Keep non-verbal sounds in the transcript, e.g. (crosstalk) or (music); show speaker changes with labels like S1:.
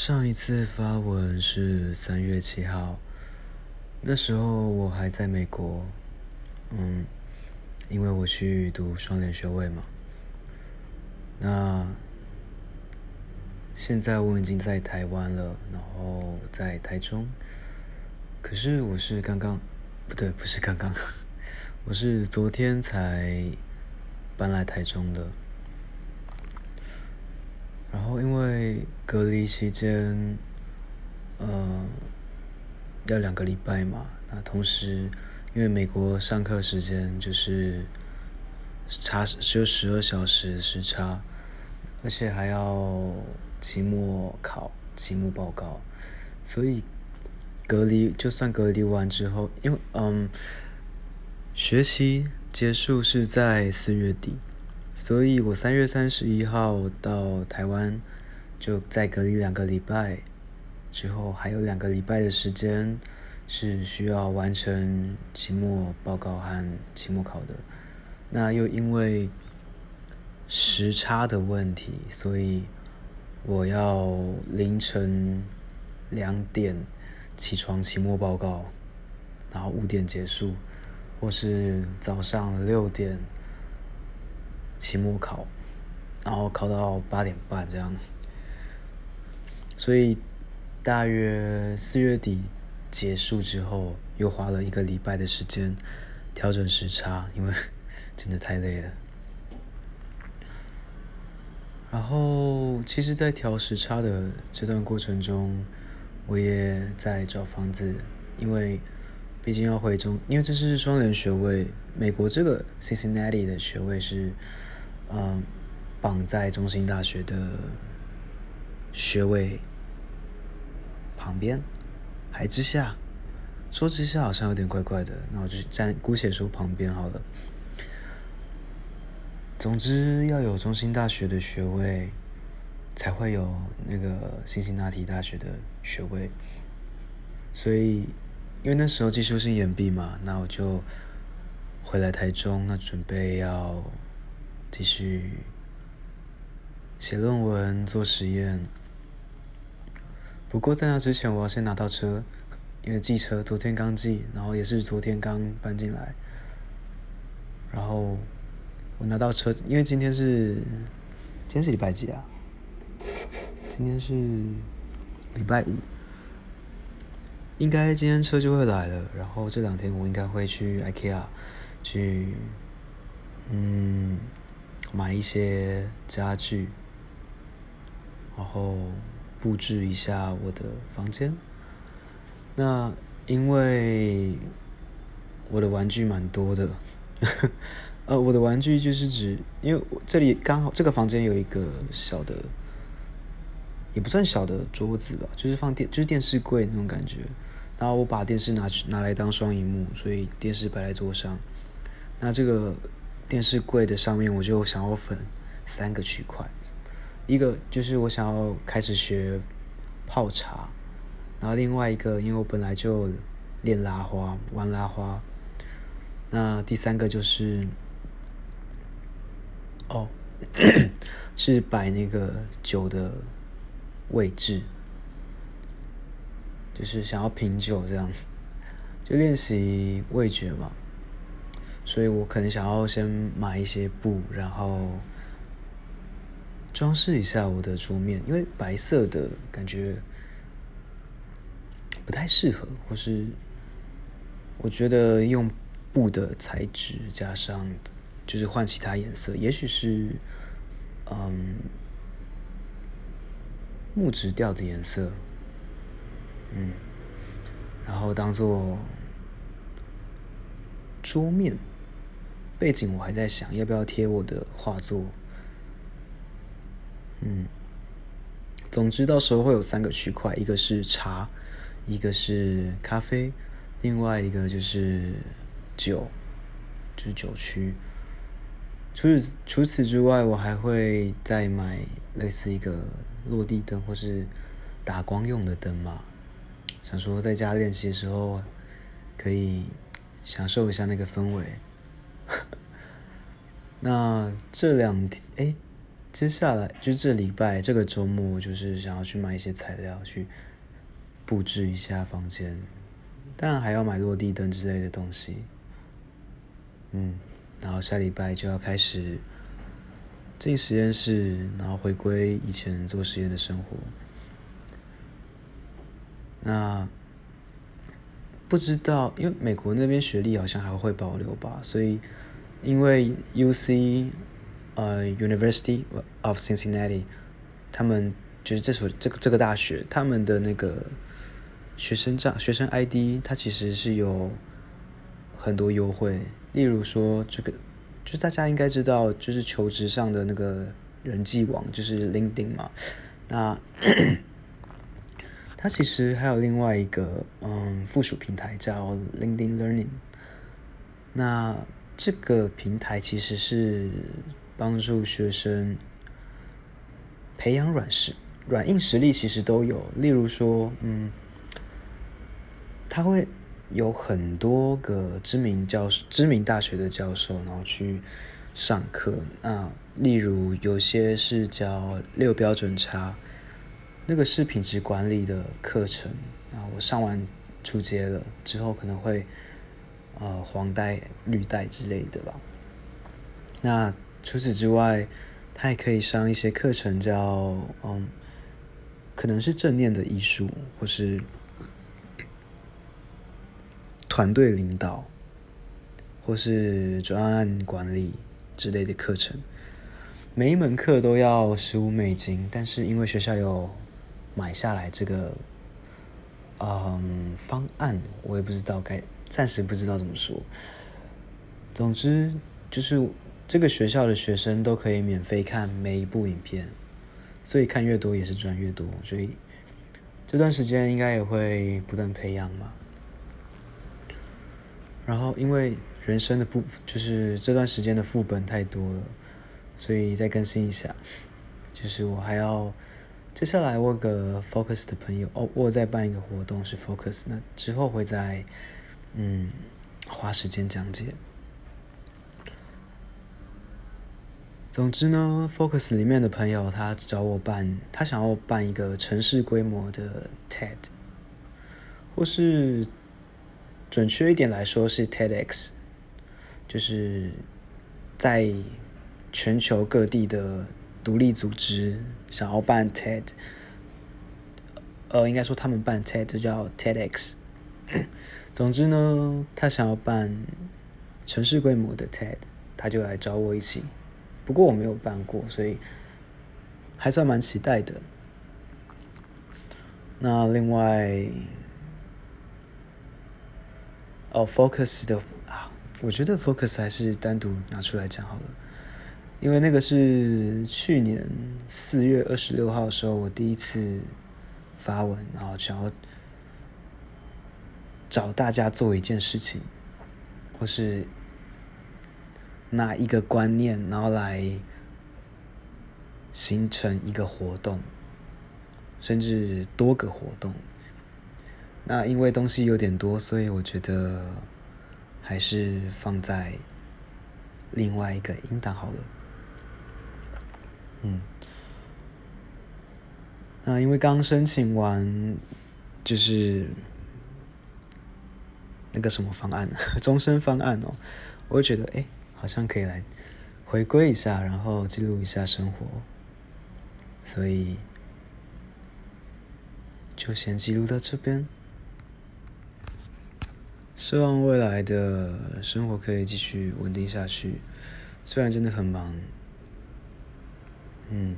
S1: 上一次发文是三月七号，那时候我还在美国，嗯，因为我去读双联学位嘛。那现在我已经在台湾了，然后在台中，可是我是刚刚，不对，不是刚刚，(laughs) 我是昨天才搬来台中的。然后因为隔离期间，呃，要两个礼拜嘛，那同时因为美国上课时间就是差只有十二小时时差，而且还要期末考、期末报告，所以隔离就算隔离完之后，因为嗯，学期结束是在四月底。所以我三月三十一号到台湾，就再隔离两个礼拜，之后还有两个礼拜的时间是需要完成期末报告和期末考的。那又因为时差的问题，所以我要凌晨两点起床期末报告，然后五点结束，或是早上六点。期末考，然后考到八点半这样，所以大约四月底结束之后，又花了一个礼拜的时间调整时差，因为 (laughs) 真的太累了。然后，其实，在调时差的这段过程中，我也在找房子，因为毕竟要回中，因为这是双联学位，美国这个 Cincinnati 的学位是。嗯，绑在中心大学的学位旁边，还之下，说之下好像有点怪怪的，那我就暂姑且说旁边好了。总之要有中心大学的学位，才会有那个辛辛那提大学的学位。所以，因为那时候技术性延毕嘛，那我就回来台中，那准备要。继续写论文、做实验。不过在那之前，我要先拿到车，因为寄车昨天刚寄，然后也是昨天刚搬进来。然后我拿到车，因为今天是今天是礼拜几啊？今天是礼拜五，应该今天车就会来了。然后这两天我应该会去 IKEA 去，嗯。买一些家具，然后布置一下我的房间。那因为我的玩具蛮多的，(laughs) 呃，我的玩具就是指，因为这里刚好这个房间有一个小的，也不算小的桌子吧，就是放电，就是电视柜那种感觉。然后我把电视拿去拿来当双荧幕，所以电视摆在桌上。那这个。电视柜的上面，我就想要分三个区块，一个就是我想要开始学泡茶，然后另外一个，因为我本来就练拉花，玩拉花，那第三个就是，哦，(coughs) 是摆那个酒的位置，就是想要品酒这样，就练习味觉嘛。所以我可能想要先买一些布，然后装饰一下我的桌面，因为白色的感觉不太适合，或是我觉得用布的材质加上就是换其他颜色，也许是嗯木质调的颜色，嗯，然后当做桌面。背景我还在想要不要贴我的画作，嗯，总之到时候会有三个区块，一个是茶，一个是咖啡，另外一个就是酒，就是酒区。除此除此之外，我还会再买类似一个落地灯或是打光用的灯嘛，想说在家练习的时候可以享受一下那个氛围。(laughs) 那这两天，哎，接下来就这礼拜这个周末，就是想要去买一些材料去布置一下房间，当然还要买落地灯之类的东西。嗯，然后下礼拜就要开始进实验室，然后回归以前做实验的生活。那不知道，因为美国那边学历好像还会保留吧，所以因为 U C 呃 University of Cincinnati，他们就是这所这个这个大学，他们的那个学生账学生 I D，它其实是有很多优惠，例如说这个就是大家应该知道，就是求职上的那个人际网就是 LinkedIn 嘛，那。(coughs) 它其实还有另外一个嗯附属平台叫 LinkedIn Learning。那这个平台其实是帮助学生培养软实软硬实力，其实都有。例如说，嗯，他会有很多个知名教知名大学的教授，然后去上课。那例如有些是教六标准差。那个是品质管理的课程啊，我上完出阶了之后，可能会呃黄带、绿带之类的吧。那除此之外，他也可以上一些课程，叫嗯，可能是正念的艺术，或是团队领导，或是专案管理之类的课程。每一门课都要十五美金，但是因为学校有。买下来这个，嗯，方案我也不知道该暂时不知道怎么说。总之就是这个学校的学生都可以免费看每一部影片，所以看越多也是赚越多。所以这段时间应该也会不断培养嘛。然后因为人生的部就是这段时间的副本太多了，所以再更新一下，就是我还要。接下来我个 Focus 的朋友哦，我在办一个活动是 Focus，那之后会在嗯花时间讲解。总之呢，Focus 里面的朋友他找我办，他想要办一个城市规模的 TED，或是准确一点来说是 TEDx，就是在全球各地的。独立组织想要办 TED，呃，应该说他们办 TED 就叫 TEDx。总之呢，他想要办城市规模的 TED，他就来找我一起。不过我没有办过，所以还算蛮期待的。那另外，哦，Focus 的啊，我觉得 Focus 还是单独拿出来讲好了。因为那个是去年四月二十六号的时候，我第一次发文，然后想要找大家做一件事情，或是拿一个观念，然后来形成一个活动，甚至多个活动。那因为东西有点多，所以我觉得还是放在另外一个音档好了。嗯，那因为刚申请完，就是那个什么方案，(laughs) 终身方案哦，我觉得哎，好像可以来回归一下，然后记录一下生活，所以就先记录到这边。希望未来的生活可以继续稳定下去，虽然真的很忙。嗯。